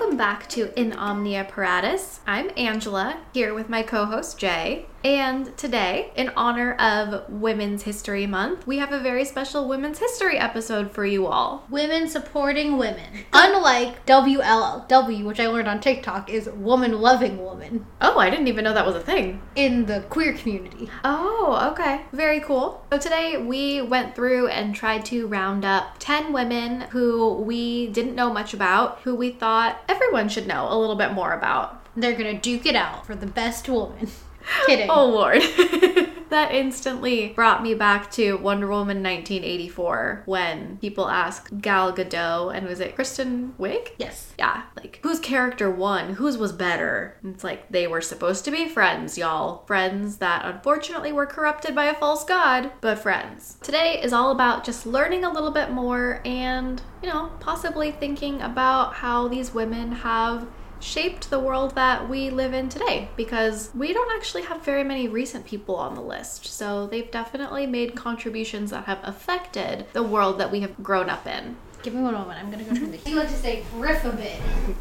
Welcome back to In Omnia Paratus. I'm Angela, here with my co host Jay. And today, in honor of Women's History Month, we have a very special Women's History episode for you all. Women supporting women. Unlike WLW, which I learned on TikTok, is woman loving woman Oh, I didn't even know that was a thing. in the queer community. Oh, okay. Very cool. So today we went through and tried to round up 10 women who we didn't know much about, who we thought everyone should know a little bit more about. They're gonna duke it out for the best woman. Kidding. Oh, Lord. that instantly brought me back to Wonder Woman 1984 when people asked Gal Gadot and was it Kristen Wiig? Yes. Yeah, like whose character won? Whose was better? And It's like they were supposed to be friends, y'all. Friends that unfortunately were corrupted by a false god, but friends. Today is all about just learning a little bit more and, you know, possibly thinking about how these women have shaped the world that we live in today because we don't actually have very many recent people on the list. So they've definitely made contributions that have affected the world that we have grown up in. Give me one moment. I'm gonna go turn the. You like to say riff a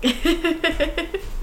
bit.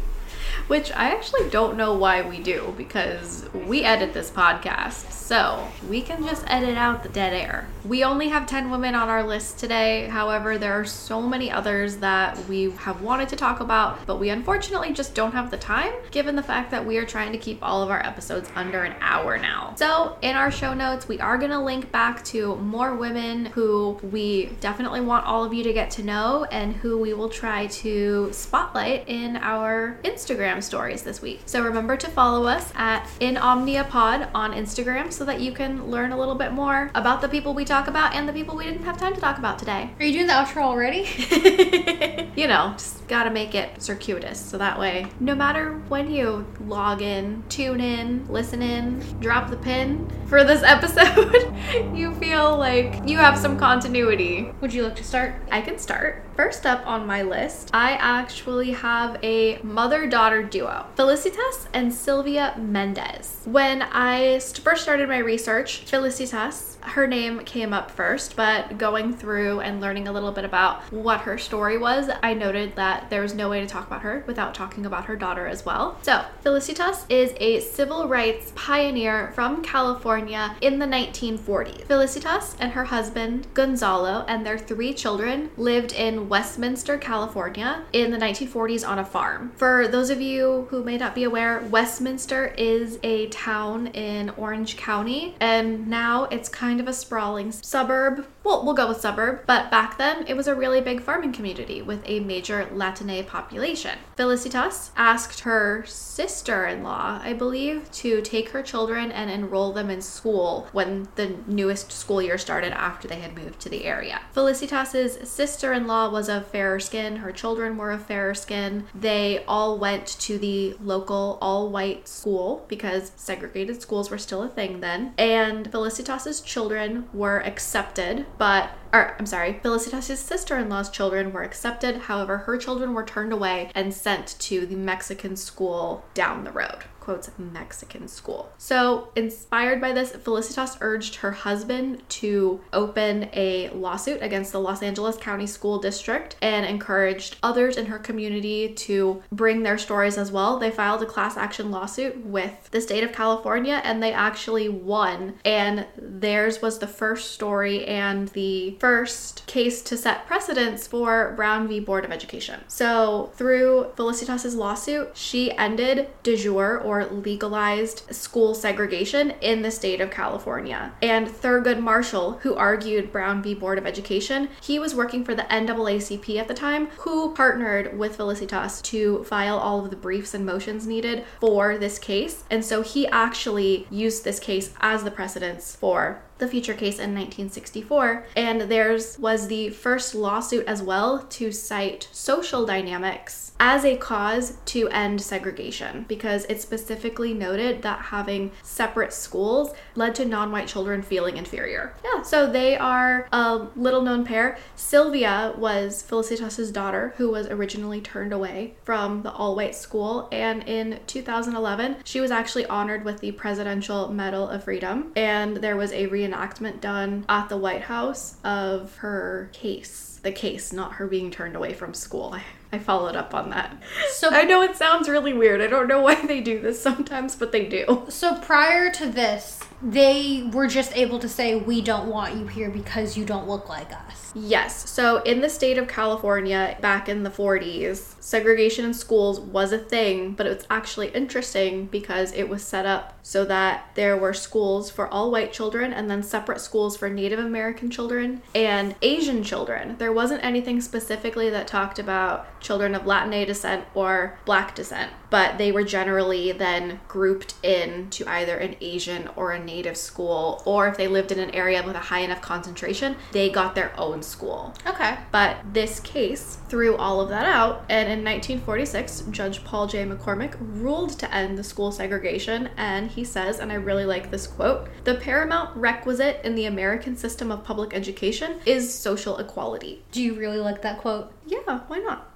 Which I actually don't know why we do because we edit this podcast. So we can just edit out the dead air. We only have 10 women on our list today. However, there are so many others that we have wanted to talk about, but we unfortunately just don't have the time given the fact that we are trying to keep all of our episodes under an hour now. So in our show notes, we are going to link back to more women who we definitely want all of you to get to know and who we will try to spotlight in our Instagram stories this week. So remember to follow us at In Omnia Pod on Instagram so that you can learn a little bit more about the people we talk about and the people we didn't have time to talk about today. Are you doing the outro already? you know, just gotta make it circuitous so that way, no matter when you log in, tune in, listen in, drop the pin for this episode, you feel like you have some continuity. Would you like to start? I can start. First up on my list, I actually have a mother daughter duo, Felicitas and Sylvia Mendez. When I first started my research, Felicitas, her name came up first, but going through and learning a little bit about what her story was, I noted that there was no way to talk about her without talking about her daughter as well. So, Felicitas is a civil rights pioneer from California in the 1940s. Felicitas and her husband, Gonzalo, and their three children lived in Westminster, California in the 1940s on a farm. For those of you who may not be aware, Westminster is a town in Orange County, and now it's kind of a sprawling suburb. Well, we'll go with suburb, but back then it was a really big farming community with a major Latine population. Felicitas asked her sister in law, I believe, to take her children and enroll them in school when the newest school year started after they had moved to the area. Felicitas's sister in law was of fairer skin, her children were of fairer skin. They all went to the local all white school because segregated schools were still a thing then. And Felicitas's children were accepted, but or I'm sorry, Felicitas' sister-in-law's children were accepted. However, her children were turned away and sent to the Mexican school down the road. Quotes Mexican school. So, inspired by this, Felicitas urged her husband to open a lawsuit against the Los Angeles County School District and encouraged others in her community to bring their stories as well. They filed a class action lawsuit with the state of California and they actually won. And theirs was the first story and the first case to set precedents for Brown v. Board of Education. So, through Felicitas's lawsuit, she ended de jure or legalized school segregation in the state of California. And Thurgood Marshall, who argued Brown v. Board of Education, he was working for the NAACP at the time, who partnered with Felicitas to file all of the briefs and motions needed for this case. And so he actually used this case as the precedence for the future case in 1964, and theirs was the first lawsuit as well to cite social dynamics as a cause to end segregation because it specifically noted that having separate schools led to non white children feeling inferior. Yeah, so they are a little known pair. Sylvia was Felicitas's daughter who was originally turned away from the all white school, and in 2011, she was actually honored with the Presidential Medal of Freedom, and there was a reenactment done at the White House of her case. The case, not her being turned away from school. I followed up on that. So I know it sounds really weird. I don't know why they do this sometimes, but they do. So prior to this, they were just able to say, We don't want you here because you don't look like us. Yes. So in the state of California back in the 40s, segregation in schools was a thing, but it's actually interesting because it was set up so that there were schools for all white children and then separate schools for Native American children and Asian children. There wasn't anything specifically that talked about children of Latinx descent or black descent, but they were generally then grouped in to either an Asian or a Native school, or if they lived in an area with a high enough concentration, they got their own school. Okay. But this case threw all of that out, and in 1946, Judge Paul J. McCormick ruled to end the school segregation, and he says, and I really like this quote the paramount requisite in the American system of public education is social equality. Do you really like that quote? Yeah, Oh, why not?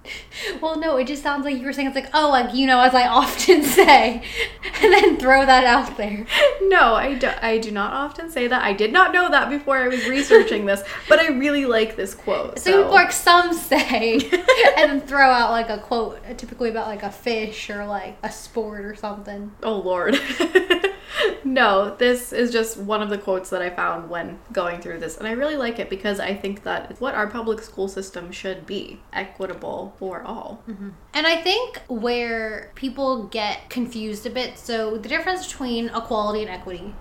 Well, no, it just sounds like you were saying it's like, oh, like, you know, as I often say, and then throw that out there. No, I do, I do not often say that. I did not know that before I was researching this, but I really like this quote. So, people like some say, and then throw out like a quote, typically about like a fish or like a sport or something. Oh Lord. no, this is just one of the quotes that I found when going through this, and I really like it because I think that it's what our public school system should be equitable for all. And I think where people get confused a bit, so the difference between equality and equity.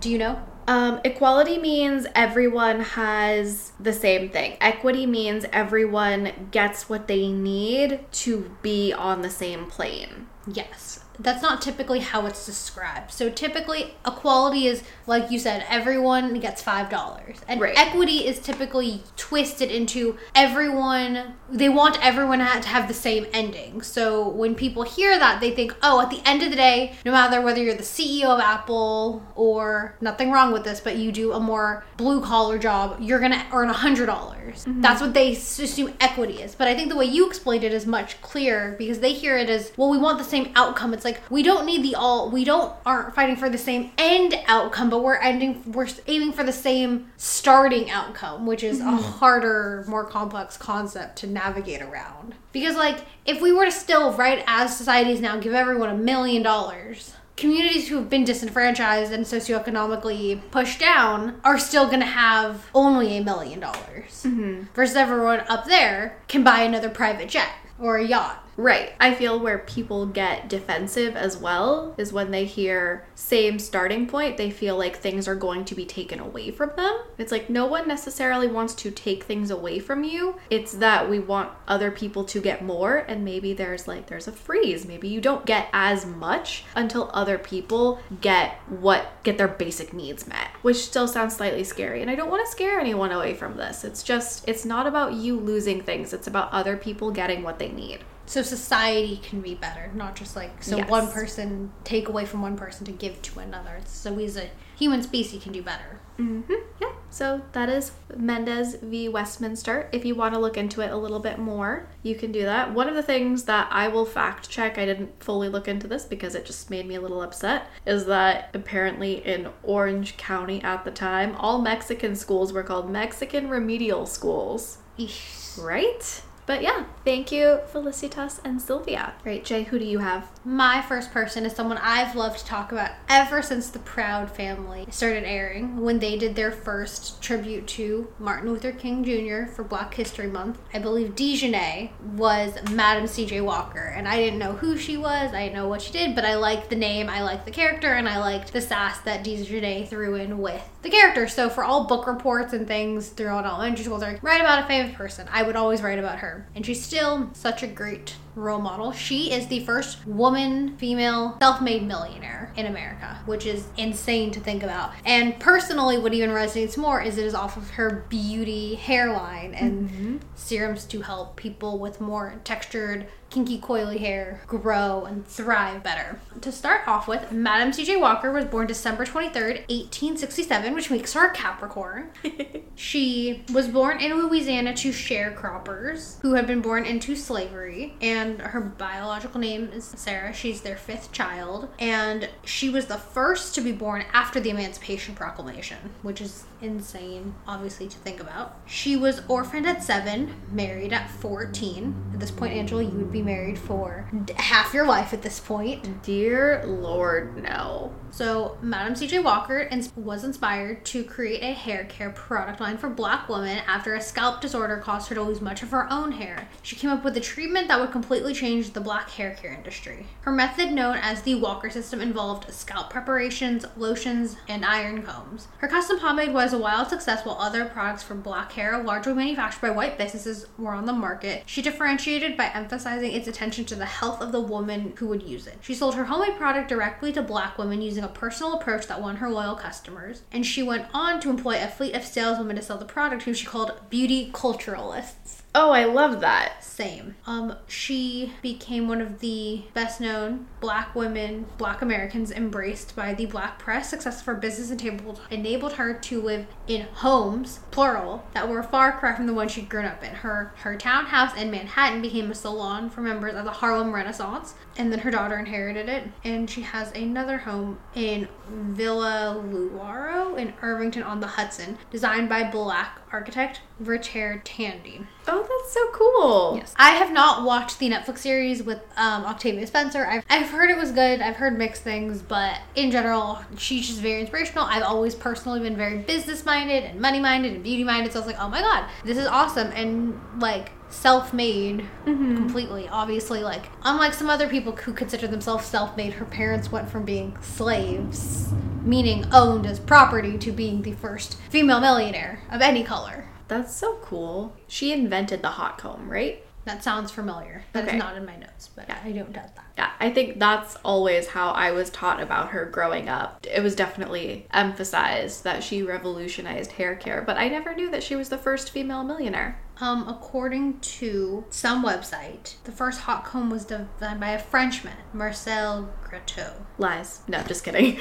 Do you know? Um, equality means everyone has the same thing. Equity means everyone gets what they need to be on the same plane. Yes. That's not typically how it's described. So typically, equality is like you said, everyone gets five dollars, and Right. equity is typically twisted into everyone. They want everyone to have the same ending. So when people hear that, they think, oh, at the end of the day, no matter whether you're the CEO of Apple or nothing wrong with this, but you do a more blue collar job, you're gonna earn a hundred dollars. Mm-hmm. That's what they assume equity is. But I think the way you explained it is much clearer because they hear it as, well, we want the same outcome. It's like we don't need the all. We don't aren't fighting for the same end outcome, but we're ending. We're aiming for the same starting outcome, which is a mm-hmm. harder, more complex concept to navigate around. Because like if we were to still, right, as societies now, give everyone a million dollars communities who have been disenfranchised and socioeconomically pushed down are still going to have only a million dollars mm-hmm. versus everyone up there can buy another private jet or a yacht Right. I feel where people get defensive as well is when they hear same starting point, they feel like things are going to be taken away from them. It's like no one necessarily wants to take things away from you. It's that we want other people to get more and maybe there's like there's a freeze. Maybe you don't get as much until other people get what get their basic needs met, which still sounds slightly scary. And I don't want to scare anyone away from this. It's just it's not about you losing things. It's about other people getting what they need. So society can be better not just like so Yes. one person take away from one person to give to another so we as a human species can do better Mm-hmm. Yeah. So that is Mendez v. Westminster. If you want to look into it a little bit more, you can do that. One of the things that I will fact check, I didn't fully look into this because it just made me a little upset, is that apparently in Orange County at the time, all Mexican schools were called Mexican remedial schools. Eesh. Right? But yeah, thank you, Felicitas and Sylvia. Right, Jay, who do you have? My first person is someone I've loved to talk about ever since the Proud Family started airing. When they did their first tribute to Martin Luther King Jr. for Black History Month, I believe Dijonay was Madam C.J. Walker, and I didn't know who she was, I didn't know what she did, but I liked the name, I liked the character, and I liked the sass that Dijonay threw in with the character. So for all book reports and things throughout elementary school, they're like, write about a famous person. I would always write about her, and she's still such a great role model. She is the first woman, female, self made millionaire in America, which is insane to think about. And personally, what even resonates more is it is off of her beauty hairline and mm-hmm. serums to help people with more textured kinky coily hair grow and thrive better. To start off with, Madam C.J. Walker was born December 23rd, 1867, which makes her a Capricorn. she was born in Louisiana to sharecroppers who had been born into slavery, and her biological name is Sarah. She's their fifth child, and she was the first to be born after the Emancipation Proclamation, which is insane, obviously, to think about. She was orphaned at seven, married at 14. At this point, Angela, you would be married for half your life at this point. Dear Lord, no. So, Madam C.J. Walker was inspired to create a hair care product line for black women after a scalp disorder caused her to lose much of her own hair. She came up with a treatment that would completely change the black hair care industry. Her method, known as the Walker system, involved scalp preparations, lotions, and iron combs. Her custom pomade was a wild success while other products for black hair, largely manufactured by white businesses, were on the market. She differentiated by emphasizing its attention to the health of the woman who would use it. She sold her homemade product directly to black women using a personal approach that won her loyal customers, and she went on to employ a fleet of saleswomen to sell the product who she called beauty culturalists. Oh, I love that. Same. Um, she became one of the best known black women, black Americans embraced by the black press. Success of her business enabled, enabled her to live in homes, plural, that were far cry from the one she'd grown up in. Her her townhouse in Manhattan became a salon for members of the Harlem Renaissance, and then her daughter inherited it. And she has another home in Villa Lewaro in Irvington on the Hudson, designed by black architect Richard Tandy. Oh, that's so cool. Yes. I have not watched the Netflix series with um, Octavia Spencer. I've, I've heard it was good. I've heard mixed things, but in general, she's just very inspirational. I've always personally been very business minded and money minded and beauty minded. So I was like, oh my God, this is awesome. And like, self-made completely obviously like unlike some other people who consider themselves self-made her parents went from being slaves meaning owned as property to being the first female millionaire of any color That's so cool. She invented the hot comb, right? that sounds familiar That is Okay. not in my notes but yeah. i don't doubt that Yeah, I think that's always how I was taught about her growing up. It was definitely emphasized that she revolutionized hair care, but I never knew that she was the first female millionaire. Um, according to some website, the first hot comb was designed by a Frenchman, Marcel Grateau. Lies. No, just kidding.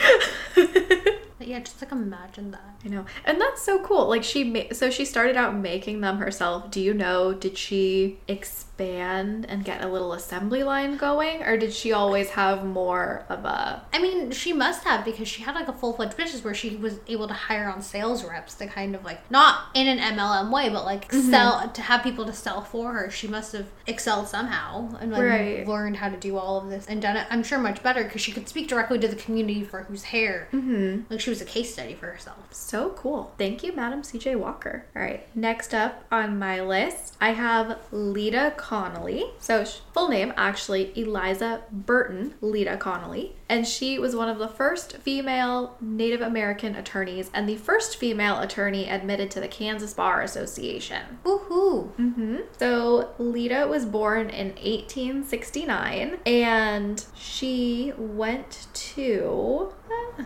But yeah, just like imagine that. I know. And that's so cool. Like she ma- so she started out making them herself. Do you know did she expand and get a little assembly line going or did she always have more of a I mean, she must have because she had like a full fledged business where she was able to hire on sales reps to kind of like not in an MLM way, but like sell to have people to sell for her. She must have excelled somehow and like Right. learned how to do all of this and done it. I'm sure much better because she could speak directly to the community for whose hair. Mm-hmm. Like she was a case study for herself. So cool. Thank you, Madam CJ Walker. All right, next up on my list, I have Lita Connolly. So, full name actually Eliza Burton Lita Connolly. And she was one of the first female Native American attorneys and the first female attorney admitted to the Kansas Bar Association. Woohoo! hmm So Lita was born in 1869 and she went to.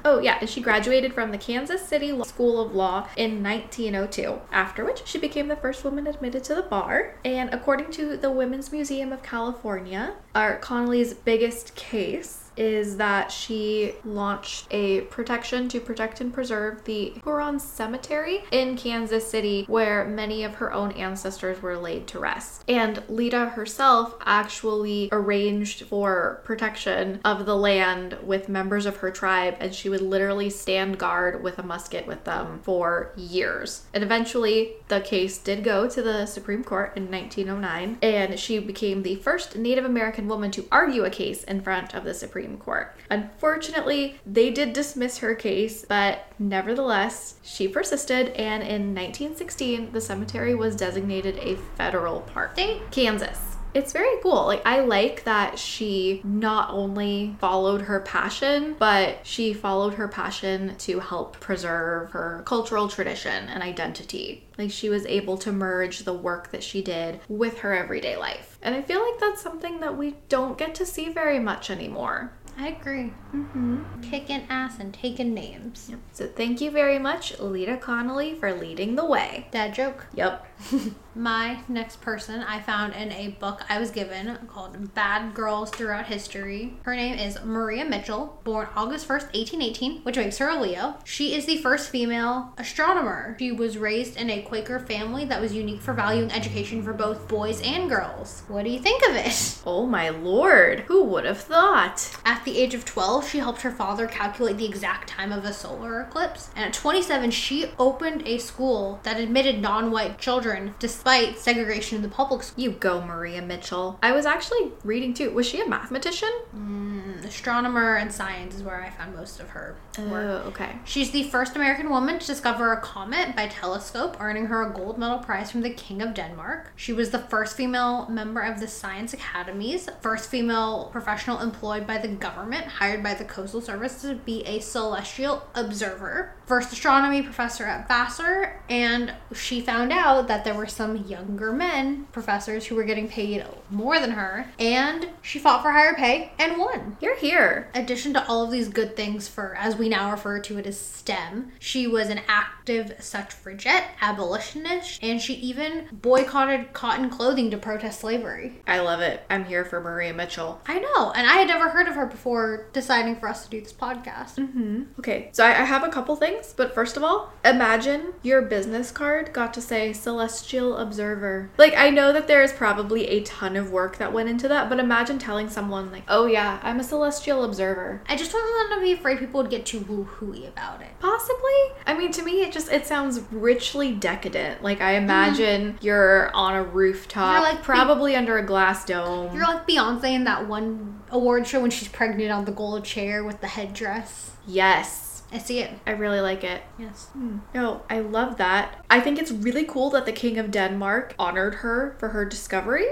Oh, yeah, she graduated from the Kansas City Law School of Law in 1902, after which she became the first woman admitted to the bar. And according to the Women's Museum of California, our Connolly's biggest case is that she launched a protection to protect and preserve the Huron Cemetery in Kansas City, where many of her own ancestors were laid to rest. And Lita herself actually arranged for protection of the land with members of her tribe, and she would literally stand guard with a musket with them for years. And eventually, the case did go to the Supreme Court in 1909, and she became the first Native American woman to argue a case in front of the Supreme Court. Unfortunately, they did dismiss her case, but nevertheless, she persisted, and in 1916, the cemetery was designated a federal park. Thank- Kansas. It's very cool. Like, I like that she not only followed her passion, but she followed her passion to help preserve her cultural tradition and identity. Like, she was able to merge the work that she did with her everyday life. And I feel like that's something that we don't get to see very much anymore. I agree. Mm-hmm. Kicking ass and taking names. Yep. So, thank you very much, Lita Connolly, for leading the way. Dad joke. Yep. My next person I found in a book I was given called Bad Girls Throughout History. Her name is Maria Mitchell, born August 1st, 1818, which makes her a Leo. She is the first female astronomer. She was raised in a Quaker family that was unique for valuing education for both boys and girls. What do you think of it? Oh my lord, who would have thought? At the age of 12, she helped her father calculate the exact time of a solar eclipse. And at 27, she opened a school that admitted non white children despite segregation in the public school. You go, Maria Mitchell. I was actually reading too. Was she a mathematician? Mm, astronomer and science is where I found most of her work. Oh, okay. She's the first American woman to discover a comet by telescope, earning her a gold medal prize from the King of Denmark. She was the first female member of the Science Academies, first female professional employed by the government, hired by the Coastal Service to be a celestial observer, first astronomy professor at Vassar, and she found out that there were some younger men professors who were getting paid more than her, and she fought for higher pay and won You're here. addition to all of these good things for as we now refer to it as STEM, she was an active suffragette, abolitionist, and she even boycotted cotton clothing to protest slavery. I love it. I'm here for Maria Mitchell. I know, and I had never heard of her before deciding for us to do this podcast. Mm-hmm. Okay, so I, I have a couple things, but first of all, imagine your business card got to say Celestial Observer. Like, I know that there is probably a ton of work that went into that, but imagine telling someone, like, oh yeah, I'm a Celestial Observer. I just wasn't to be afraid people would get too woo-hooey about it. Possibly. I mean, to me, it just it sounds richly decadent. Like I mm-hmm. imagine you're on a rooftop, You're like probably under a glass dome. You're like Beyonce in that one award show when she's pregnant on the gold chair with the headdress. yes, I see it. I really like it. Yes. No, I love that. I think it's really cool that the King of Denmark honored her for her discovery,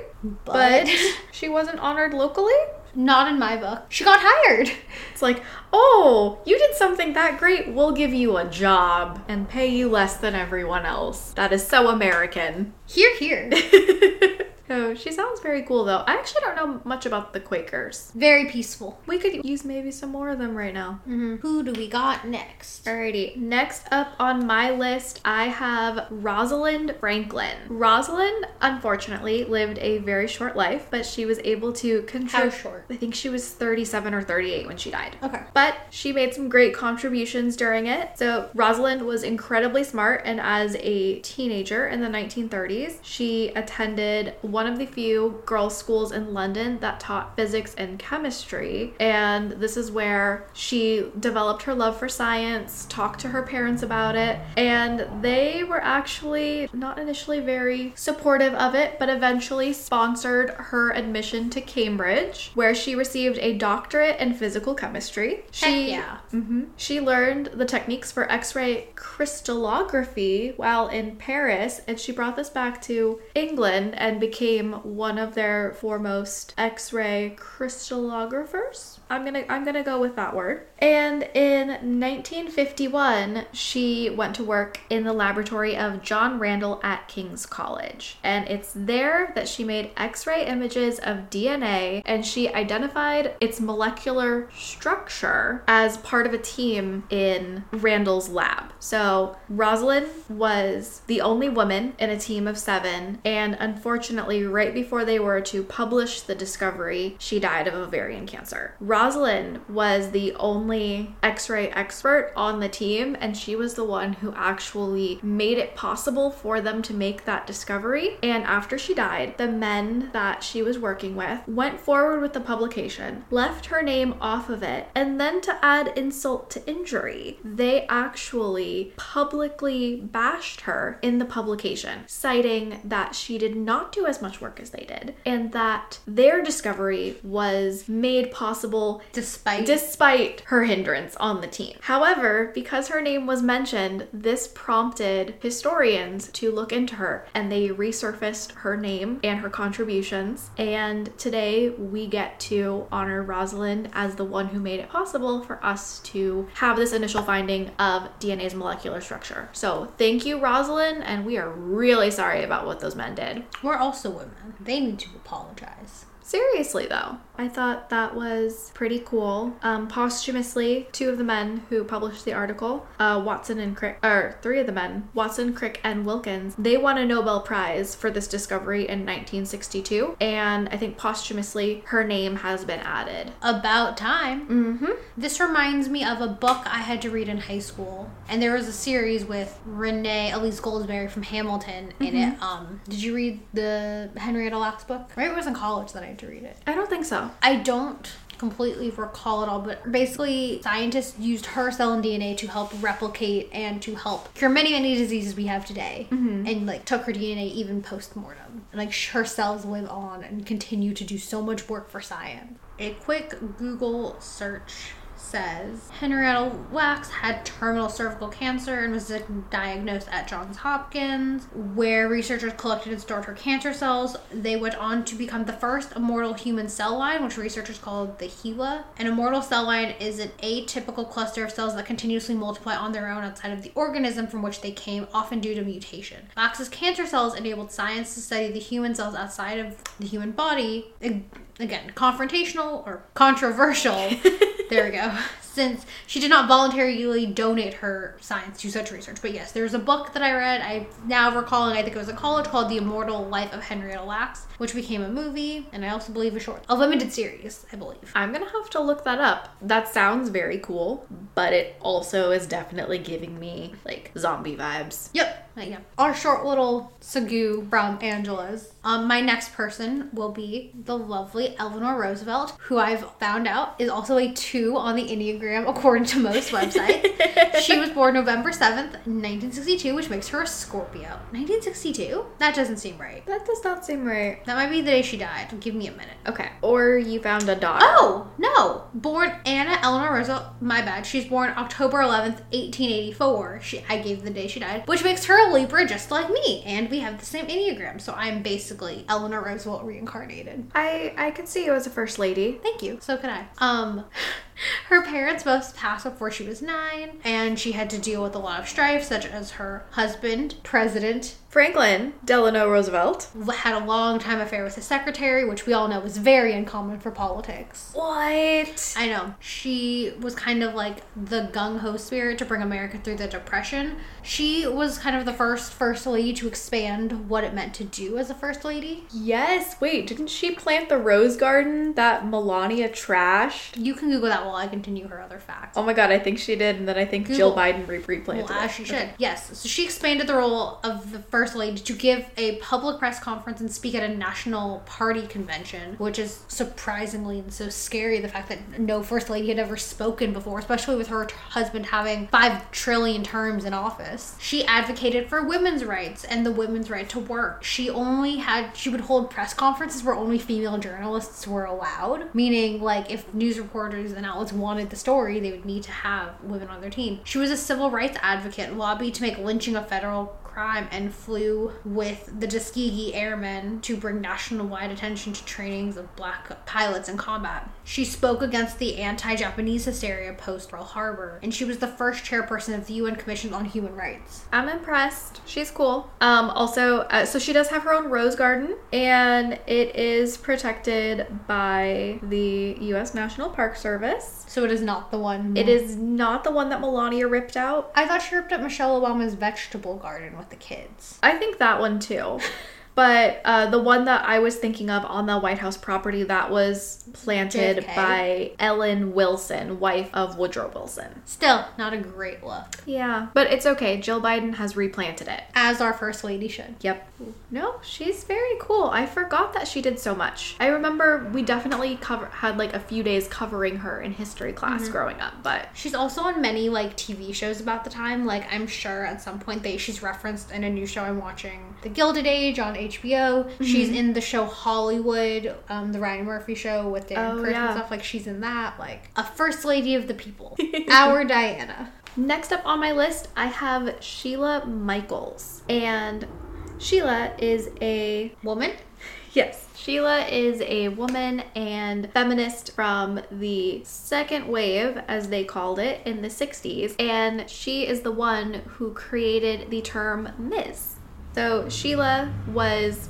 but, she wasn't honored locally. Not in my book. She got hired. It's like, oh, you did something that great. We'll give you a job and pay you less than everyone else. That is so American. Here, here. oh, she sounds very cool though. I actually don't know much about the Quakers. Very peaceful. We could use maybe some more of them right now. hmm Who do we got next? Alrighty, next up on my list, I have Rosalind Franklin. Rosalind, unfortunately, lived a very short life, but she was able to How short? I think she was 37 or 38 when she died. Okay. But she made some great contributions during it. So, Rosalind was incredibly smart, and as a teenager in the 1930s, she attended one of the few girls' schools in London that taught physics and chemistry. And this is where she developed her love for science, talked to her parents about it, and they were actually not initially very supportive of it, but eventually sponsored her admission to Cambridge, where she received a doctorate in physical chemistry. She yeah. Mhm. She learned the techniques for X-ray crystallography while in Paris, and she brought this back to England and became one of their foremost X-ray crystallographers. I'm gonna I'm gonna go with that word. And in 1951, she went to work in the laboratory of John Randall at King's College, and it's there that she made X-ray images of DNA, and she identified its molecular structure as part of a team in Randall's lab. So Rosalind was the only woman in a team of seven, and unfortunately, right before they were to publish the discovery, she died of ovarian cancer. Rosalind was the only x ray expert on the team, and she was the one who actually made it possible for them to make that discovery. And after she died, the men that she was working with went forward with the publication, left her name off of it, and then to add insult to injury, they actually publicly bashed her in the publication, citing that she did not do as much work as they did, and that their discovery was made possible Despite despite her hindrance on the team. However, because her name was mentioned, this prompted historians to look into her and they resurfaced her name and her contributions. And today we get to honor Rosalind as the one who made it possible for us to have this initial finding of DNA's molecular structure. So, thank you, Rosalind, and we are really sorry about what those men did. we're also women. They need to apologize. Seriously, though, I thought that was pretty cool. Um, posthumously, two of the men who published the article, uh, Watson and Crick, or three of the men, Watson, Crick, and Wilkins, they won a Nobel Prize for this discovery in 1962. And I think posthumously, her name has been added. About time. Mm-hmm. This reminds me of a book I had to read in high school, and there was a series with Renee Elise Goldsberry from Hamilton in it. Um, did you read the Henrietta Lacks book? Right, it was in college that I had to read it. I don't think so. I don't completely recall it all, but basically, scientists used her cell and DNA to help replicate and to help cure many, many diseases we have today. Mm-hmm. And like took her DNA even post mortem. And like sh- her cells live on and continue to do so much work for science. A quick Google search says Henrietta Lacks had terminal cervical cancer and was diagnosed at Johns Hopkins, where researchers collected and stored her cancer cells. They went on to become the first immortal human cell line, which researchers called the HeLa. An immortal cell line is an atypical cluster of cells that continuously multiply on their own outside of the organism from which they came, often due to mutation. Lacks's cancer cells enabled science to study the human cells outside of the human body. Again, confrontational or controversial. there we go. Since she did not voluntarily donate her science to such research. But yes, there's a book that I read. I now recalling, I think it was a college called The Immortal Life of Henrietta Lacks, which became a movie, and I also believe a short, a limited series, I believe. I'm gonna have to look that up. That sounds very cool, but it also is definitely giving me like zombie vibes. Yep. Yeah. Our short little Sagu from Angela's. Um, my next person will be the lovely Eleanor Roosevelt, who I've found out is also a two on the Enneagram according to most websites. she was born November 7th, 1962, which makes her a Scorpio. 1962? That doesn't seem right. That does not seem right. That might be the day she died. Give me a minute. Okay. Or you found a daughter. Oh, no. Born Anna Eleanor Roosevelt. My bad. She's born October 11th, 1884. She, I gave the day she died, which makes her a Libra just like me. And we have the same Enneagram. So I'm basically Eleanor Roosevelt reincarnated. I I could see you as a first lady. Thank you. So could I. Um, her parents both passed before she was nine, and she had to deal with a lot of strife, such as her husband, President, Franklin Delano Roosevelt. had a long time affair with his secretary, which we all know is very uncommon for politics. What? I know. She was kind of like the gung ho spirit to bring America through the Depression. She was kind of the first first lady to expand what it meant to do as a first lady. Yes. Wait, didn't she plant the rose garden that Melania trashed? You can Google that while I continue her other facts. Oh my god, I think she did, and then I think Google. Jill Biden re- replanted Well, it. as she should. Yes. So she expanded the role of the first lady to give a public press conference and speak at a national party convention, which is surprisingly and so scary. The fact that no first lady had ever spoken before, especially with her t- husband having five trillion terms in office. She advocated for women's rights and the women's right to work. She only had she would hold press conferences where only female journalists were allowed, meaning like if news reporters and wanted the story, they would need to have women on their team. She was a civil rights advocate, lobbied to make lynching a federal crime and flew with the Tuskegee Airmen to bring nationwide attention to trainings of black pilots in combat. She spoke against the anti-Japanese hysteria post Pearl Harbor, and she was the first chairperson of the UN Commission on Human Rights. I'm impressed. She's cool. Um, also, uh, so she does have her own rose garden, and it is protected by the U.S. National Park Service. So it is not the one. It is not the one that Melania ripped out. I thought she ripped up Michelle Obama's vegetable garden with the kids. I think that one too. But uh, the one that I was thinking of on the White House property that was planted JFK. by Ellen Wilson, wife of Woodrow Wilson. Still, not a great look. Yeah, but it's okay. Jill Biden has replanted it. As our first lady should. Yep. No, she's very cool. I forgot that she did so much. I remember we definitely cover had like a few days covering her in history class growing up, but She's also on many like TV shows about the time. Like I'm sure at some point they she's referenced in a new show I'm watching, The Gilded Age on HBO. She's in the show Hollywood, um, the Ryan Murphy show with Dan Oh, yeah. and stuff. Like she's in that. Like a first lady of the people, our Diana. Next up on my list, I have Sheila Michaels. And Sheila is a Woman. Yes. Sheila is a woman and feminist from the second wave, as they called it, in the 60s. And she is the one who created the term Ms. So Sheila was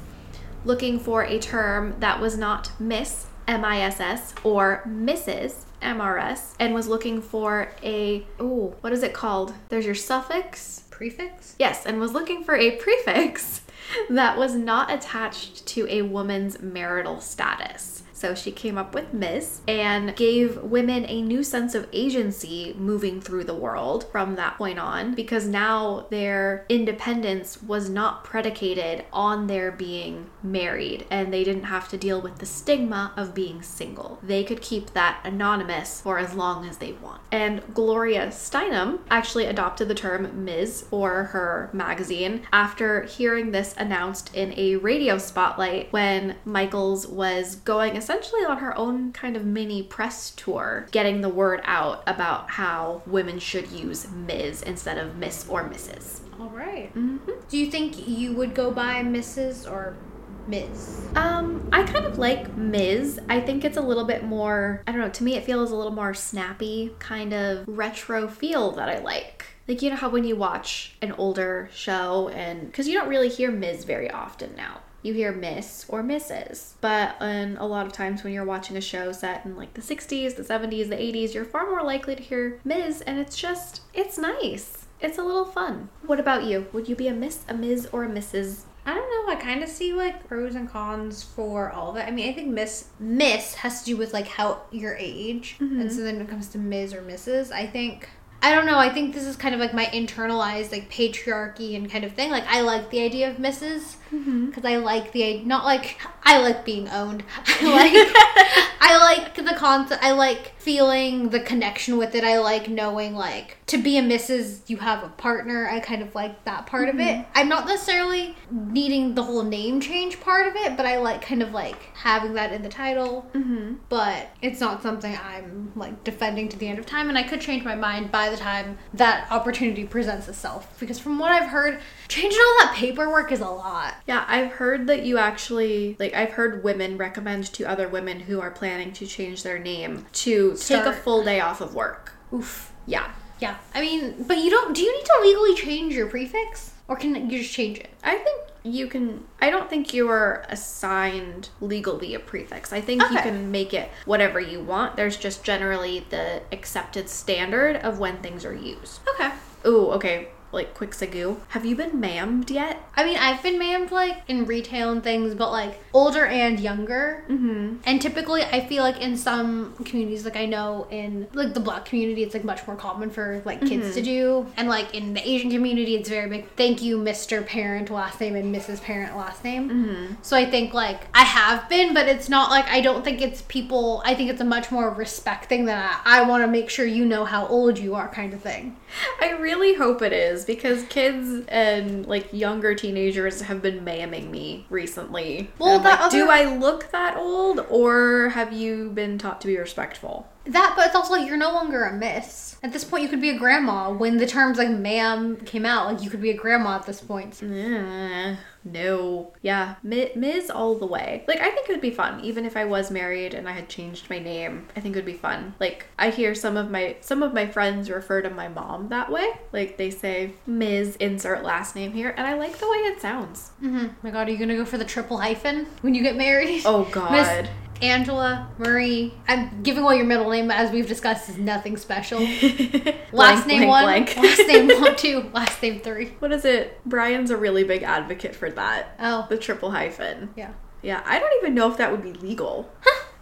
looking for a term that was not Miss M-I-S-S or Mrs. MRS and was looking for a oh, what is it called? There's your suffix. Prefix? Yes, and was looking for a prefix that was not attached to a woman's marital status. So she came up with Ms. and gave women a new sense of agency moving through the world from that point on because now their independence was not predicated on their being married and they didn't have to deal with the stigma of being single. They could keep that anonymous for as long as they want. And Gloria Steinem actually adopted the term Ms. for her magazine after hearing this announced in a radio spotlight when Michaels was going essentially on her own kind of mini press tour, getting the word out about how women should use Ms. instead of Miss or Mrs. All right. Mm-hmm. Do you think you would go by Mrs. or Ms.? Um, I kind of like Ms. I think it's a little bit more, I don't know, to me it feels a little more snappy, kind of retro feel that I like. Like, you know how when you watch an older show, and because you don't really hear Ms. very often now. You hear Miss or Mrs. But um, a lot of times when you're watching a show set in like the 60s, the 70s, the 80s, you're far more likely to hear Ms. And it's just, it's nice. It's a little fun. What about you? Would you be a Miss, a Ms., or a Mrs.? I don't know. I kind of see like pros and cons for all of it. I mean, I think Miss Miss has to do with like how your age, and mm-hmm. so then when it comes to Ms. or Mrs., I think I don't know. I think this is kind of like my internalized like patriarchy and kind of thing. Like I like the idea of Mrs. because I like the not like I like being owned. I like I like the concept. I like feeling the connection with it. I like knowing like to be a Mrs. You have a partner. I kind of like that part of it. I'm not necessarily needing the whole name change part of it, but I like kind of like having that in the title. Mm-hmm. But it's not something I'm like defending to the end of time, and I could change my mind by the time that opportunity presents itself. Because from what I've heard, changing all that paperwork is a lot. Yeah, I've heard that you actually like I've heard women recommend to other women who are planning to change their name to take a full day off of work. Oof. Yeah. Yeah. I mean, but you don't. Do you need to legally change your prefix, or can you just change it? I think you can I don't think you are assigned legally a prefix. I think you can make it whatever you want. There's just generally the accepted standard of when things are used. Okay. Ooh, okay. Like quick sagoo. Have you been ma'amed yet? I mean, I've been ma'amed like in retail and things, but like older and younger. Mm-hmm. And typically, I feel like in some communities, like I know in like the black community, it's like much more common for like kids to do, and like in the Asian community, it's very big. Thank you, Mr. Parent last name and Mrs. Parent last name. Mm-hmm. So I think like I have been, but it's not like I don't think it's people. I think it's a much more respect thing that I, I want to make sure you know how old you are, kind of thing. I really hope it is because kids and like younger teenagers have been mamming me recently. Well, And I'm that like, do I look that old or have you been taught to be respectful? That, but it's also like you're no longer a miss. At this point, you could be a grandma. When the terms like ma'am came out, like you could be a grandma at this point. No. Yeah, Ms. all the way. Like, I think it would be fun, even if I was married and I had changed my name. I think it would be fun. Like, I hear some of my some of my friends refer to my mom that way. Like, they say Ms. Insert last name here, and I like the way it sounds. Mm-hmm. My God, are you gonna go for the triple hyphen when you get married? Oh Miss God. Angela Marie. I'm giving away your middle name, as we've discussed, is nothing special. Blank, Last name blank, one, blank. last name one, two, last name three. What is it? Brian's a really big advocate for that. Oh, The triple hyphen. yeah. Yeah, I don't even know if that would be legal.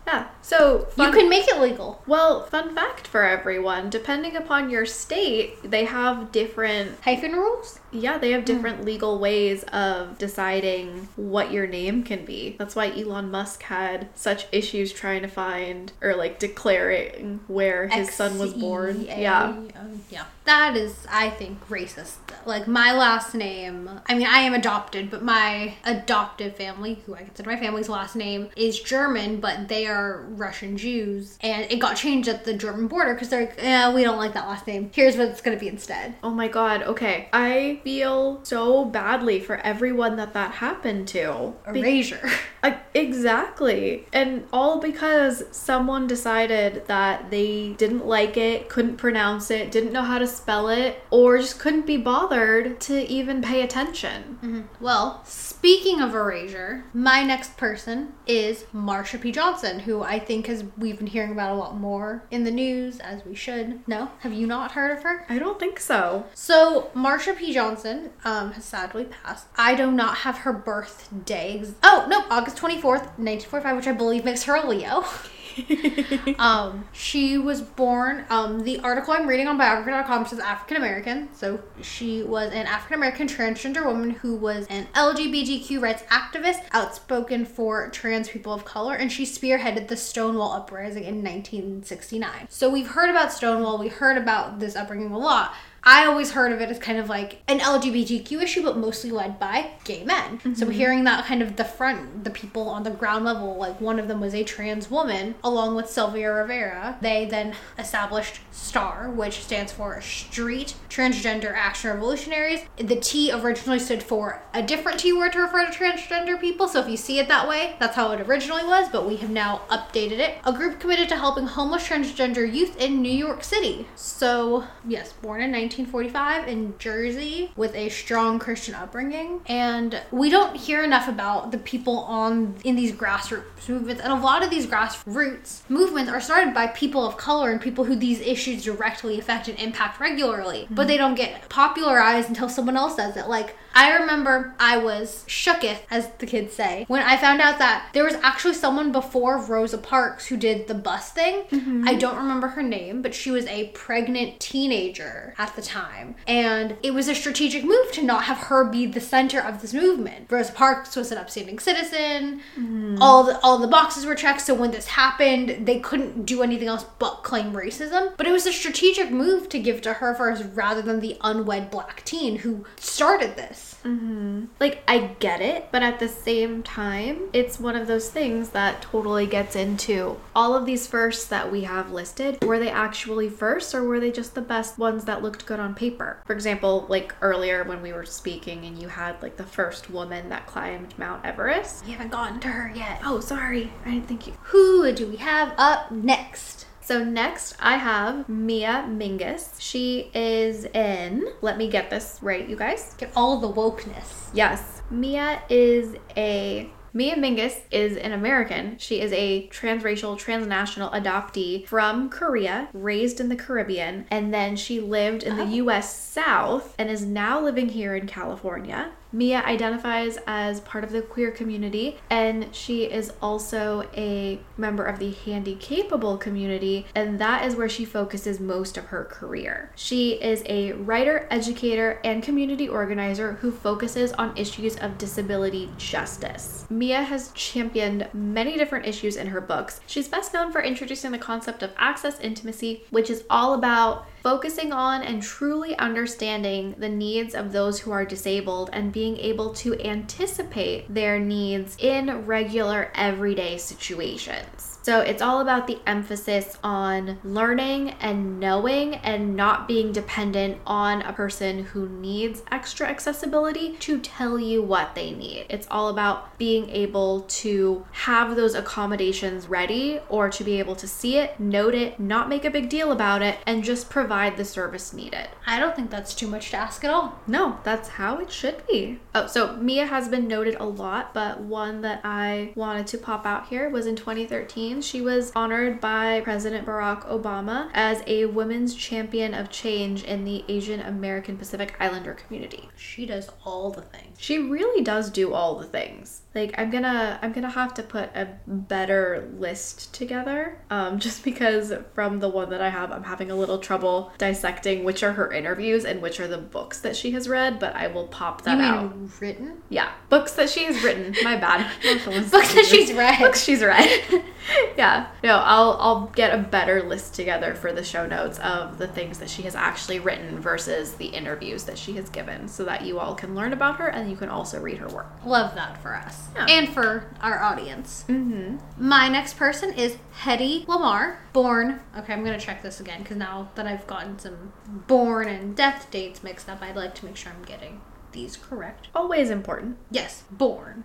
Yeah. So You can make it legal. Well, fun fact for everyone, depending upon your state, they have different Hyphen rules? yeah, they have different legal ways of deciding what your name can be. That's why Elon Musk had such issues trying to find or like declaring where his son was born. Yeah. Um, yeah. That is, I think, racist. Like, my last name, I mean, I am adopted, but my adoptive family, who I consider my family's last name, is German, but they are are Russian Jews, and it got changed at the German border because they're like, yeah, we don't like that last name. Here's what it's gonna be instead. Oh my god, okay. I feel so badly for everyone that that happened to. Be- Erasure. I- exactly. And all because someone decided that they didn't like it, couldn't pronounce it, didn't know how to spell it, or just couldn't be bothered to even pay attention. Mm-hmm. Well, speaking of erasure, my next person is Marsha P. Johnson, who I think has we've been hearing about a lot more in the news, as we should. No, have you not heard of her? I don't think so. So Marsha P. Johnson um, has sadly passed. I do not have her birthday. ex- Oh no, August twenty fourth, nineteen forty five, which I believe makes her a Leo. um, she was born. Um, the article I'm reading on biography.com says African American. So she was an African American transgender woman who was an LGBTQ rights activist, outspoken for trans people of color, and she spearheaded the Stonewall uprising in 1969. So we've heard about Stonewall. We heard about this upbringing a lot. I always heard of it as kind of like an LGBTQ issue, but mostly led by gay men. So mm-hmm. hearing that kind of the front, the people on the ground level, like one of them was a trans woman, along with Sylvia Rivera. They then established STAR, which stands for Street Transgender Action Revolutionaries. The T originally stood for a different T word to refer to transgender people. So if you see it that way, that's how it originally was, but we have now updated it. A group committed to helping homeless transgender youth in New York City. So, yes, born in 1945 in Jersey with a strong Christian upbringing. And we don't hear enough about the people on in these grassroots movements. And a lot of these grassroots movements are started by people of color and people who these issues directly affect and impact regularly. But mm-hmm. they don't get popularized until someone else does it. Like I remember I was shooketh, as the kids say, when I found out that there was actually someone before Rosa Parks who did the bus thing. Mm-hmm. I don't remember her name, but she was a pregnant teenager at the time. And it was a strategic move to not have her be the center of this movement. Rosa Parks was an upstanding citizen. Mm-hmm. All the all the boxes were checked, so when this happened, they couldn't do anything else but claim racism. But it was a strategic move to give to her first rather than the unwed black teen who started this. Mm-hmm. Like, I get it, but at the same time, it's one of those things that totally gets into all of these firsts that we have listed. Were they actually firsts or were they just the best ones that looked good on paper? For example, like earlier when we were speaking and you had like the first woman that climbed Mount Everest. We haven't gotten to her yet. Oh, sorry. I didn't think you. Who do we have up next? So next I have Mia Mingus. She is in, let me get this right, you guys. Get all the wokeness. Yes. Mia is a Mia Mingus is an American. She is a transracial, transnational adoptee from Korea, raised in the Caribbean, and then she lived in the oh. US South and is now living here in California. Mia identifies as part of the queer community and she is also a member of the handy capable community, and that is where she focuses most of her career. She is a writer, educator, and community organizer who focuses on issues of disability justice. Mia has championed many different issues in her books. She's best known for introducing the concept of access intimacy, which is all about focusing on and truly understanding the needs of those who are disabled and being able to anticipate their needs in regular everyday situations. So it's all about the emphasis on learning and knowing and not being dependent on a person who needs extra accessibility to tell you what they need. It's all about being able to have those accommodations ready or to be able to see it, note it, not make a big deal about it, and just provide the service needed. I don't think that's too much to ask at all. No, that's how it should be. Oh, so Mia has been noted a lot, but one that I wanted to pop out here was in 2013. She was honored by President Barack Obama as a women's champion of change in the Asian American Pacific Islander community. She does all the things. She really does do all the things. Like I'm gonna I'm gonna have to put a better list together. Um, just because from the one that I have, I'm having a little trouble dissecting which are her interviews and which are the books that she has read. But I will pop that You mean out. written? Yeah, books that she has written. My bad. Not the ones Books that she's read. Books she's read. yeah. No, I'll I'll get a better list together for the show notes of the things that she has actually written versus the interviews that she has given so that you all can learn about her and you can also read her work. Love that for us Yeah. and for our audience. Mhm. My next person is Hedy Lamarr, born. Okay, I'm gonna check this again because now that I've gotten some born and death dates mixed up, I'd like to make sure I'm getting these correct. Always important. Yes, born.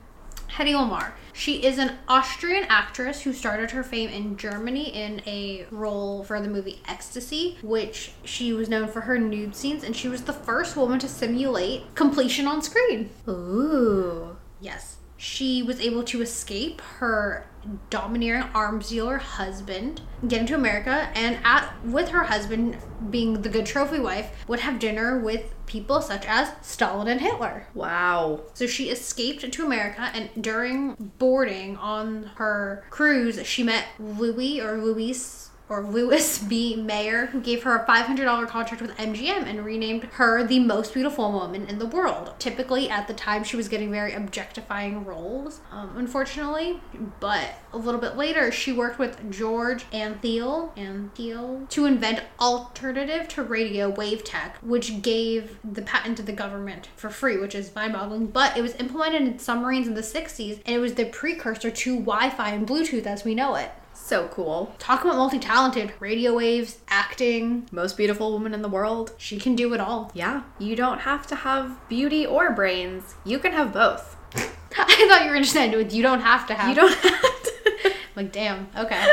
Hedy Lamarr. She is an Austrian actress who started her fame in Germany in a role for the movie Ecstasy, which she was known for her nude scenes, and she was the first woman to simulate completion on screen. Ooh. Yes. She was able to escape her domineering arms dealer husband, get into America, and at with her husband being the good trophy wife, would have dinner with people such as Stalin and Hitler. Wow. So she escaped to America, and during boarding on her cruise, she met Louis or Luis or Louis B. Mayer, who gave her a $500 contract with MGM and renamed her the most beautiful woman in the world. Typically, at the time, she was getting very objectifying roles, um, unfortunately. But a little bit later, she worked with George Antheil, Antheil to invent alternative to radio wave tech, which gave the patent to the government for free, which is mind-boggling. But it was implemented in submarines in the 60s, and it was the precursor to Wi-Fi and Bluetooth as we know it. So cool. Talk about multi-talented. Radio waves, acting. Most beautiful woman in the world. She can do it all. Yeah. You don't have to have beauty or brains. You can have both. I thought you were just saying with you don't have to have. You don't have to. Like, damn. Okay.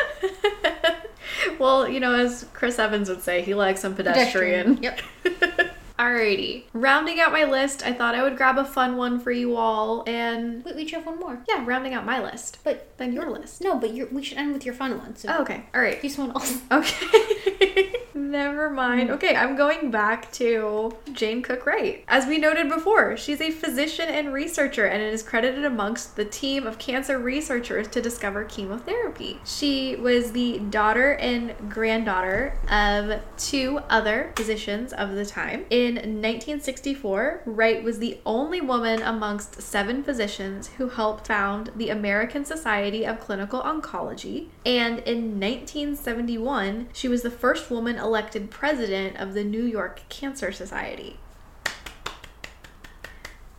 well, you know, as Chris Evans would say, he likes some pedestrian. Yep. Alrighty. Rounding out my list, I thought I would grab a fun one for you all. And Wait, we each have one more. yeah, rounding out my list. But Then your list. no, but you're, we should end with your fun one. So Oh, okay. Alright. do someone else. Okay. Never mind. Okay, I'm going back to Jane Cook Wright. As we noted before, she's a physician and researcher and is credited amongst the team of cancer researchers to discover chemotherapy. She was the daughter and granddaughter of two other physicians of the time. In 1964, Wright was the only woman amongst seven physicians who helped found the American Society of Clinical Oncology. And in 1971, she was the first woman elected president of the New York Cancer Society.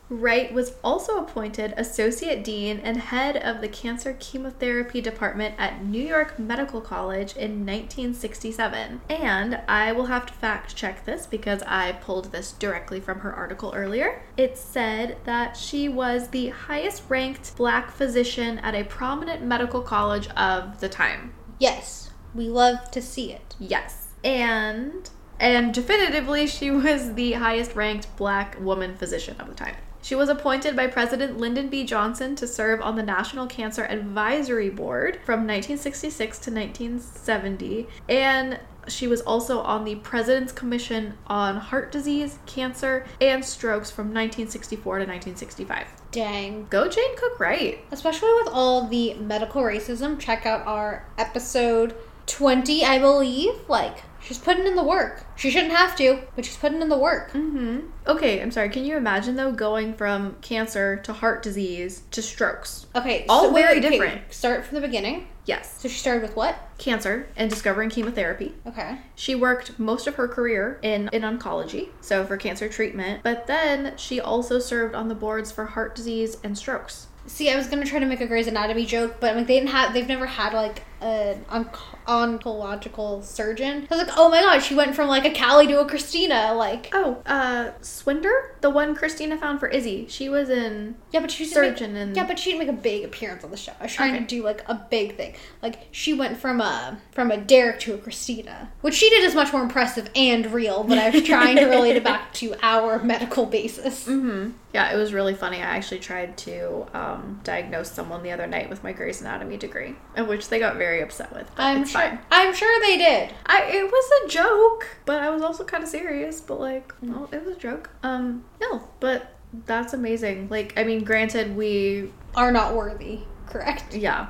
Wright was also appointed Associate Dean and head of the Cancer Chemotherapy Department at New York Medical College in 1967. And I will have to fact check this because I pulled this directly from her article earlier. It said that she was the highest ranked black physician at a prominent medical college of the time. Yes, we love to see it. Yes. And and definitively she was the highest ranked black woman physician of the time. She was appointed by President Lyndon B. Johnson to serve on the National Cancer Advisory Board from 1966 to 1970 and she was also on the President's Commission on Heart Disease, Cancer, and Strokes from 1964 to 1965. Dang. Go Jane Cook right. Especially with all the medical racism, check out our episode 20, I believe. Like, she's putting in the work. She shouldn't have to, but she's putting in the work. hmm Okay, I'm sorry. Can you imagine though going from cancer to heart disease to strokes? Okay, All wait, very wait, okay, different. Start from the beginning. Yes. So she started with what? Cancer and discovering chemotherapy. Okay. She worked most of her career in, in oncology, so for cancer treatment, but then she also served on the boards for heart disease and strokes. See, I was gonna try to make a Grey's Anatomy joke, but like they didn't have, they've never had like an onc- oncological surgeon. I was like, oh my god, she went from like a Callie to a Cristina. Like, Oh, uh, Swender? The one Cristina found for Izzy. She was in yeah, but she didn't make- surgeon and Yeah, but she didn't make a big appearance on the show. I was trying Okay. to do like a big thing. Like she went from a from a Derek to a Cristina, which she did is much more impressive and real. But I was trying to relate it back to our medical basis. hmm Yeah, it was really funny. I actually tried to um, diagnose someone the other night with my Grey's Anatomy degree, in which they got very upset with. I'm sure. fine. I'm sure they did. I it was a joke, but I was also kind of serious. But like, well, it was a joke. Um, no, but that's amazing. Like, I mean, granted, we Are not worthy. Correct. yeah,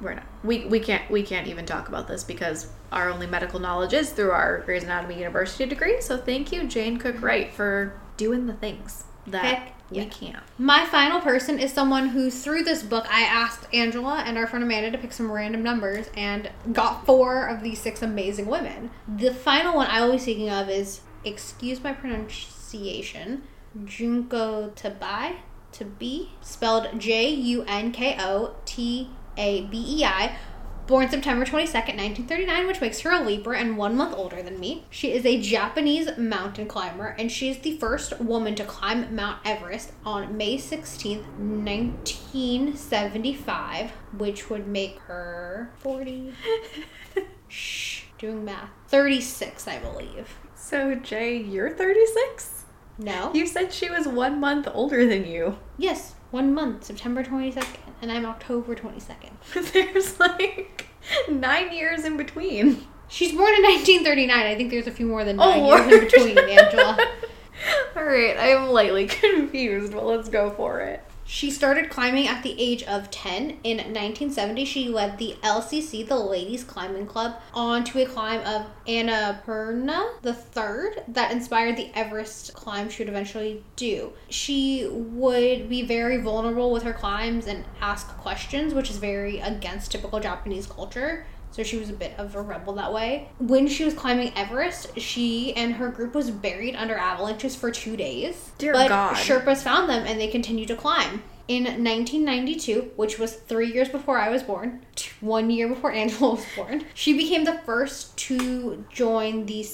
we're not. We we can't we can't even talk about this because our only medical knowledge is through our Grey's Anatomy University degree. So thank you, Jane Cook Wright, for doing the things. that Heck we can't. My final person is someone who, through this book, I asked Angela and our friend Amanda to pick some random numbers and got four of these six amazing women. The final one I always thinking of is, excuse my pronunciation, Junko Tabei, to be spelled J U N K O T A B E I. Born September 22nd, 1939, which makes her a Libra and one month older than me. She is a Japanese mountain climber, and she is the first woman to climb Mount Everest on May 16th, 1975, which would make her 40. Shh, doing math. 36, I believe. So, Jay, you're 36? No? You said she was one month older than you. Yes, one month, September 22nd, and I'm October 22nd. There's like nine years in between. She's born in 1939. I think there's a few more than oh, nine Oh, years in between, Angela. All right, I am lightly confused, but let's go for it. She started climbing at the age of 10. In 1970, she led the LCC, the Ladies Climbing Club, onto a climb of Annapurna third that inspired the Everest climb she would eventually do. She would be very vulnerable with her climbs and ask questions, which is very against typical Japanese culture. So she was a bit of a rebel that way. When she was climbing Everest, she and her group was buried under avalanches for two days. Dear but God. Sherpas found them and they continued to climb. In 1992, which was three years before I was born, one year before Angela was born, she became the first to join the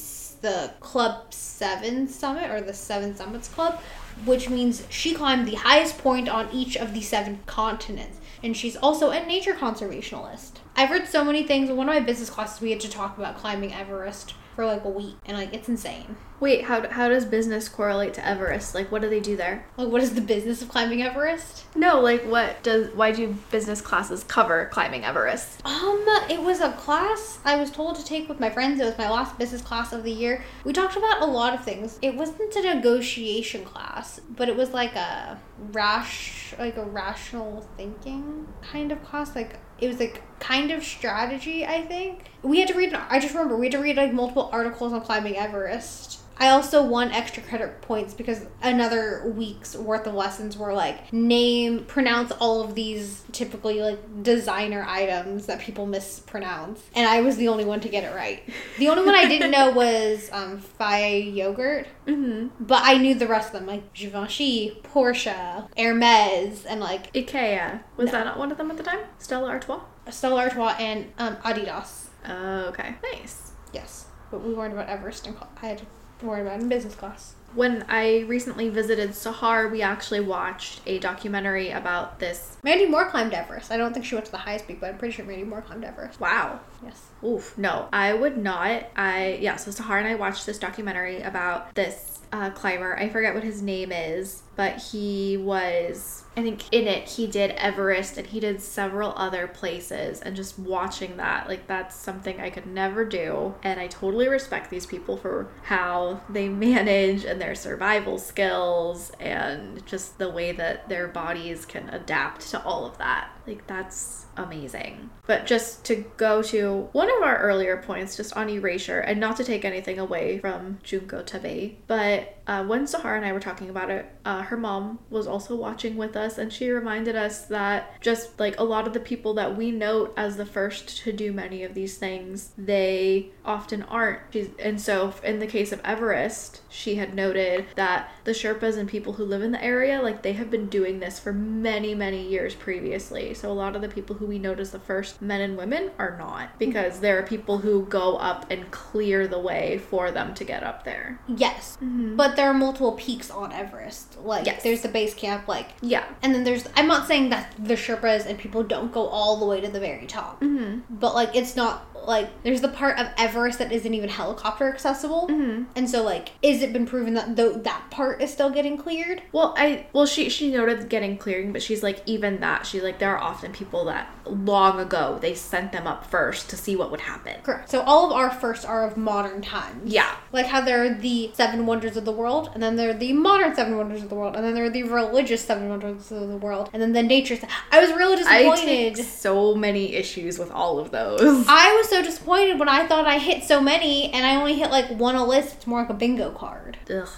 the Club Seven Summit or the Seven Summits Club, which means she climbed the highest point on each of the seven continents. And she's also a nature conservationalist. I've read so many things. One of my business classes, we had to talk about climbing Everest for like a week, and like it's insane. Wait, how, how does business correlate to Everest? Like, what do they do there? Like, what is the business of climbing Everest? No, like, what does, why do business classes cover climbing Everest? Um, it was a class I was told to take with my friends. It was my last business class of the year. We talked about a lot of things. It wasn't a negotiation class, but it was like a rash, like a rational thinking kind of class. Like it was like kind of strategy. I think we had to read. I just remember we had to read like multiple articles on climbing Everest. I also won extra credit points because another week's worth of lessons were like name, pronounce all of these typically like designer items that people mispronounce. And I was the only one to get it right. The only one I didn't know was um, Fage yogurt, Mm-hmm. but I knew the rest of them like Givenchy, Porsche, Hermes, and like Ikea. Was No. that not one of them at the time? Stella Artois? Stella Artois and um, Adidas. Oh, okay. Nice. Yes, but we learned about Everest and I had worry about in business class. When I recently visited Sahar, we actually watched a documentary about this. Mandy Moore climbed Everest. I don't think she went to the highest peak, but I'm pretty sure Mandy Moore climbed Everest. Wow. Yes. Oof. No, I would not. I, yeah, so Sahar and I watched this documentary about this uh, climber. I forget what his name is, but he was, I think in it, he did Everest and he did several other places. And just watching that, like, that's something I could never do. And I totally respect these people for how they manage and their survival skills and just the way that their bodies can adapt to all of that. Like, that's amazing. But just to go to one of our earlier points, just on erasure, and not to take anything away from Junko Tabei, but uh, when Sahara and I were talking about it, uh, her mom was also watching with us, and she reminded us that just like a lot of the people that we note as the first to do many of these things, they often aren't. She's, and so, in the case of Everest, she had noted that the Sherpas and people who live in the area, like they have been doing this for many, many years previously. So, a lot of the people who we note as the first men and women are not, because there are people who go up and clear the way for them to get up there. Yes. But there are multiple peaks on Everest. Like Yes. there's the base camp, like Yeah. and then there's I'm not saying that the Sherpas and people don't go all the way to the very top. Mm-hmm. But like it's not like there's the part of Everest that isn't even helicopter accessible. Mm-hmm. And so like is it been proven that though that part is still getting cleared? Well, I well she she noted getting clearing, but she's like even that she's like there are often people that long ago they sent them up first to see what would happen. Correct. So all of our firsts are of modern times. Yeah. Like how there are the seven wonders of the world, and then there are the modern seven wonders of the world, and then there are the religious seven wonders of the world, and then the nature. I was really I disappointed. take so many issues with all of those. I was so disappointed when I thought I hit so many, and I only hit like one a list. It's more like a bingo card. Ugh.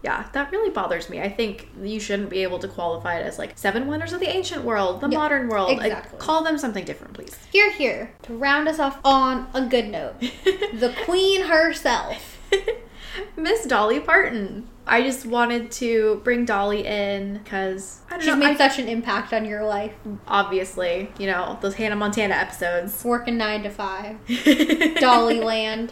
Yeah, that really bothers me. I think you shouldn't be able to qualify it as like seven wonders of the ancient world, the Yeah, modern world. Exactly. call them something different, please. Here, here, to round us off on a good note, the queen herself. Miss Dolly Parton. I just wanted to bring Dolly in because She's know. made I- such an impact on your life. obviously, you know those Hannah Montana episodes. Working nine to five. Dollyland.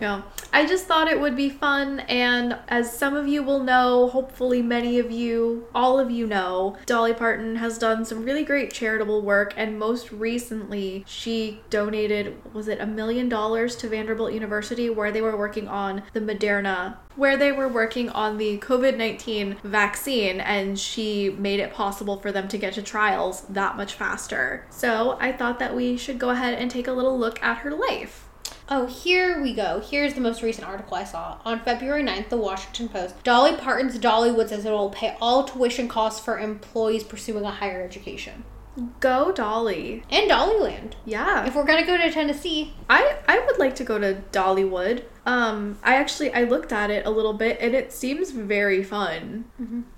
No, I just thought it would be fun, and as some of you will know, hopefully many of you, all of you know, Dolly Parton has done some really great charitable work, and most recently, she donated, was it a million dollars to Vanderbilt University, where they were working on the Moderna. Where they were working on the COVID 19 vaccine, and she made it possible for them to get to trials that much faster. So, I thought that we should go ahead and take a little look at her life. Oh, here we go. Here's the most recent article I saw. On February 9th, the Washington Post. Dolly Parton's Dollywood says it will pay all tuition costs for employees pursuing a higher education. Go Dolly. And Dollyland. Yeah. If we're gonna go to Tennessee, I I would like to go to Dollywood. Um I actually I looked at it a little bit and it seems very fun.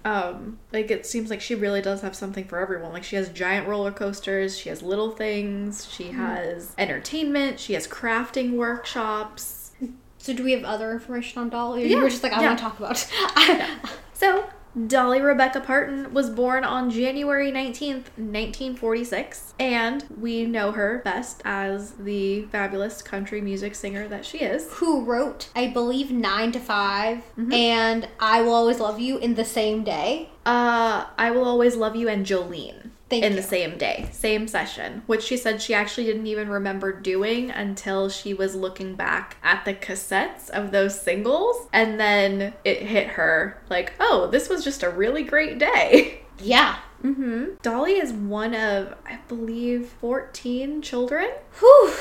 Um like it seems like she really does have something for everyone. Like she has giant roller coasters, she has little things, she has entertainment, she has crafting workshops. so do we have other information on Dolly? Or Yeah, you were just like, I yeah. want to talk about it. So, Dolly Rebecca Parton was born on January 19th, 1946, and we know her best as the fabulous country music singer that she is. Who wrote, I believe, 9 to 5 and I Will Always Love You in the same day. Uh, I Will Always Love You and Jolene. Thank in you. the same day, same session, which she said she actually didn't even remember doing until she was looking back at the cassettes of those singles. And then it hit her like, oh, this was just a really great day. Yeah. Hmm Dolly is one of, I believe, 14 children. Whew.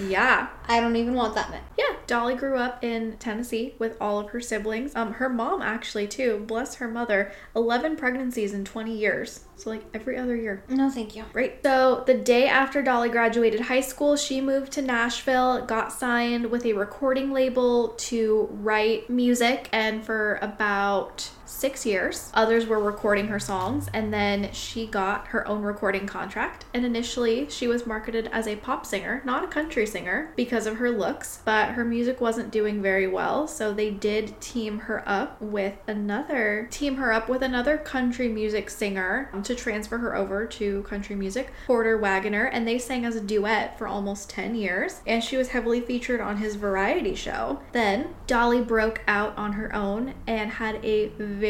Yeah. I don't even want that many. Yeah, Dolly grew up in Tennessee with all of her siblings. Um, her mom actually too, bless her mother, eleven pregnancies in twenty years. So like every other year. No, thank you. Right. So the day after Dolly graduated high school, she moved to Nashville, got signed with a recording label to write music, and for about six years, others were recording her songs, and then she got her own recording contract. And initially, she was marketed as a pop singer, not a country singer, because of her looks, but her music wasn't doing very well, so they did team her up with another team her up with another country music singer um, to transfer her over to country music, Porter Wagoner, and they sang as a duet for almost 10 years, and she was heavily featured on his variety show. Then Dolly broke out on her own and had a very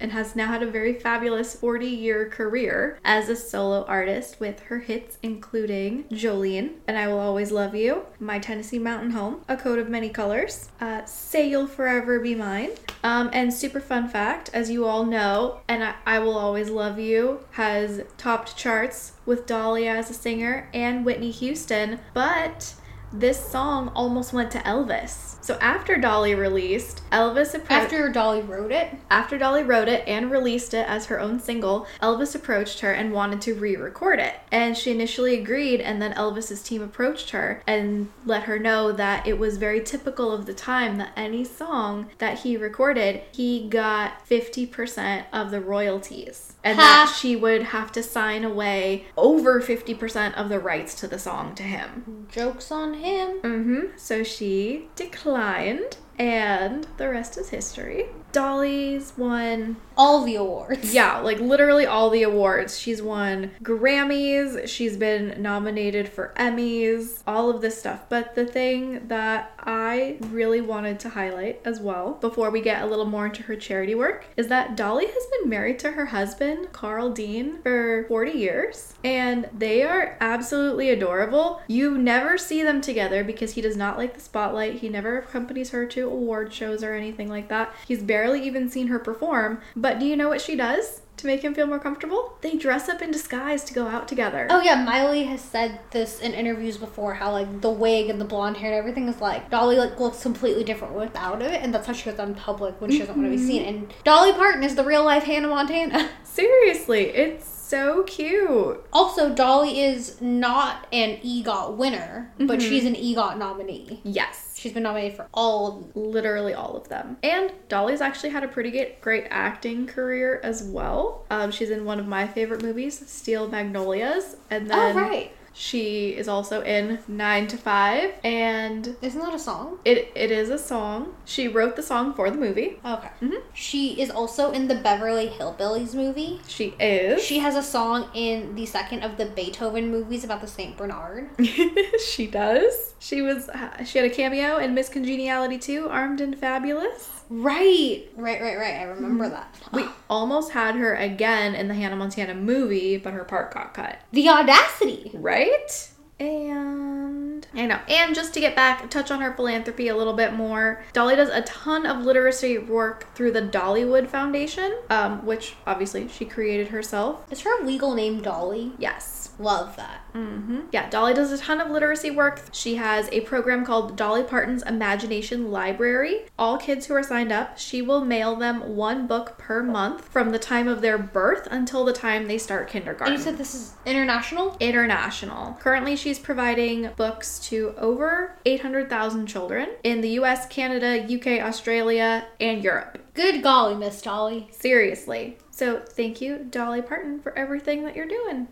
and has now had a very fabulous 40-year career as a solo artist with her hits including Jolene and I Will Always Love You, My Tennessee Mountain Home, A Coat of Many Colors, uh, Say You'll Forever Be Mine, um, and super fun fact, as you all know, and I, I Will Always Love You has topped charts with Dolly as a singer and Whitney Houston, but this song almost went to Elvis. So after Dolly released, Elvis approached After Dolly wrote it, after Dolly wrote it and released it as her own single, Elvis approached her and wanted to re record it. And she initially agreed, and then Elvis's team approached her and let her know that it was very typical of the time that any song that he recorded, he got 50% of the royalties. And that she would have to sign away over 50% of the rights to the song to him. joke's on him. Mm-hmm. So she declined, and the rest is history. Dolly's won, All the awards. yeah, like literally all the awards. She's won Grammys, she's been nominated for Emmys, all of this stuff. But the thing that I really wanted to highlight as well, before we get a little more into her charity work, is that Dolly has been married to her husband, Carl Dean, for 40 years, and they are absolutely adorable. You never see them together because he does not like the spotlight. He never accompanies her to award shows or anything like that. He's barely even seen her perform. But do you know what she does to make him feel more comfortable? They dress up in disguise to go out together. Oh yeah, Miley has said this in interviews before. How like the wig and the blonde hair and everything is like Dolly like looks completely different without it, and that's how she goes on public when she doesn't want to be mm-hmm. seen. And Dolly Parton is the real life Hannah Montana. Seriously, it's So cute. Also, Dolly is not an EGOT winner, but Mhm. she's an EGOT nominee. Yes. She's been nominated for all. Literally all of them. And Dolly's actually had a pretty good, great acting career as well. Um, she's in one of my favorite movies, Steel Magnolias. And then oh, right. She is also in Nine to Five. And Isn't that a song? it, it is a song. She wrote the song for the movie. Okay. Mhm. She is also in the Beverly Hillbillies movie. She is. She has a song in the second of the Beethoven movies about the St. Bernard. she does. She was she had a cameo in Miss Congeniality too, Armed and Fabulous. Right. Right, right, right. I remember mm-hmm. that. We almost had her again in the Hannah Montana movie, but her part got cut. The audacity. Right? And I know. And just to get back, touch on her philanthropy a little bit more. Dolly does a ton of literacy work through the Dollywood Foundation, um, which obviously she created herself. Is her legal name Dolly? Yes. Love that. hmm Yeah, Dolly does a ton of literacy work. She has a program called Dolly Parton's Imagination Library. All kids who are signed up, she will mail them one book per month from the time of their birth until the time they start And kindergarten. you said this is international? International. Currently, she's providing books to over 800,000 children in the US, Canada, UK, Australia, and Europe. Good golly, Miss Dolly. Seriously. So, thank you, Dolly Parton, for everything that you're doing.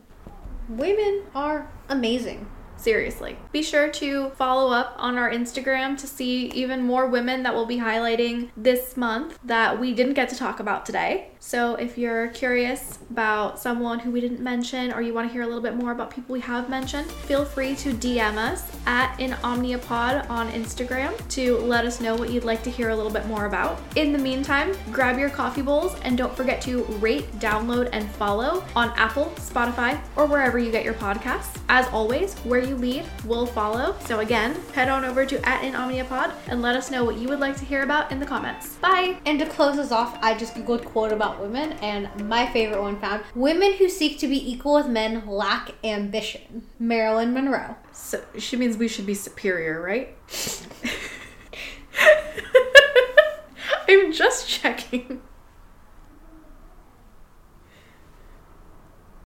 Women are amazing. Seriously. Be sure to follow up on our Instagram to see even more women that we'll be highlighting this month that we didn't get to talk about today. So if you're curious about someone who we didn't mention or you want to hear a little bit more about people we have mentioned, feel free to DM us at an Omniapod on Instagram to let us know what you'd like to hear a little bit more about. In the meantime, grab your coffee bowls and don't forget to rate, download, and follow on Apple, Spotify, or wherever you get your podcasts. As always, where you lead, we'll follow. So again, head on over to at in Omniapod and let us know what you would like to hear about in the comments. Bye! And to close us off, I just googled quote about women, and my favorite one found Women who seek to be equal with men lack ambition. Marilyn Monroe. So she means we should be superior, right? I'm just checking.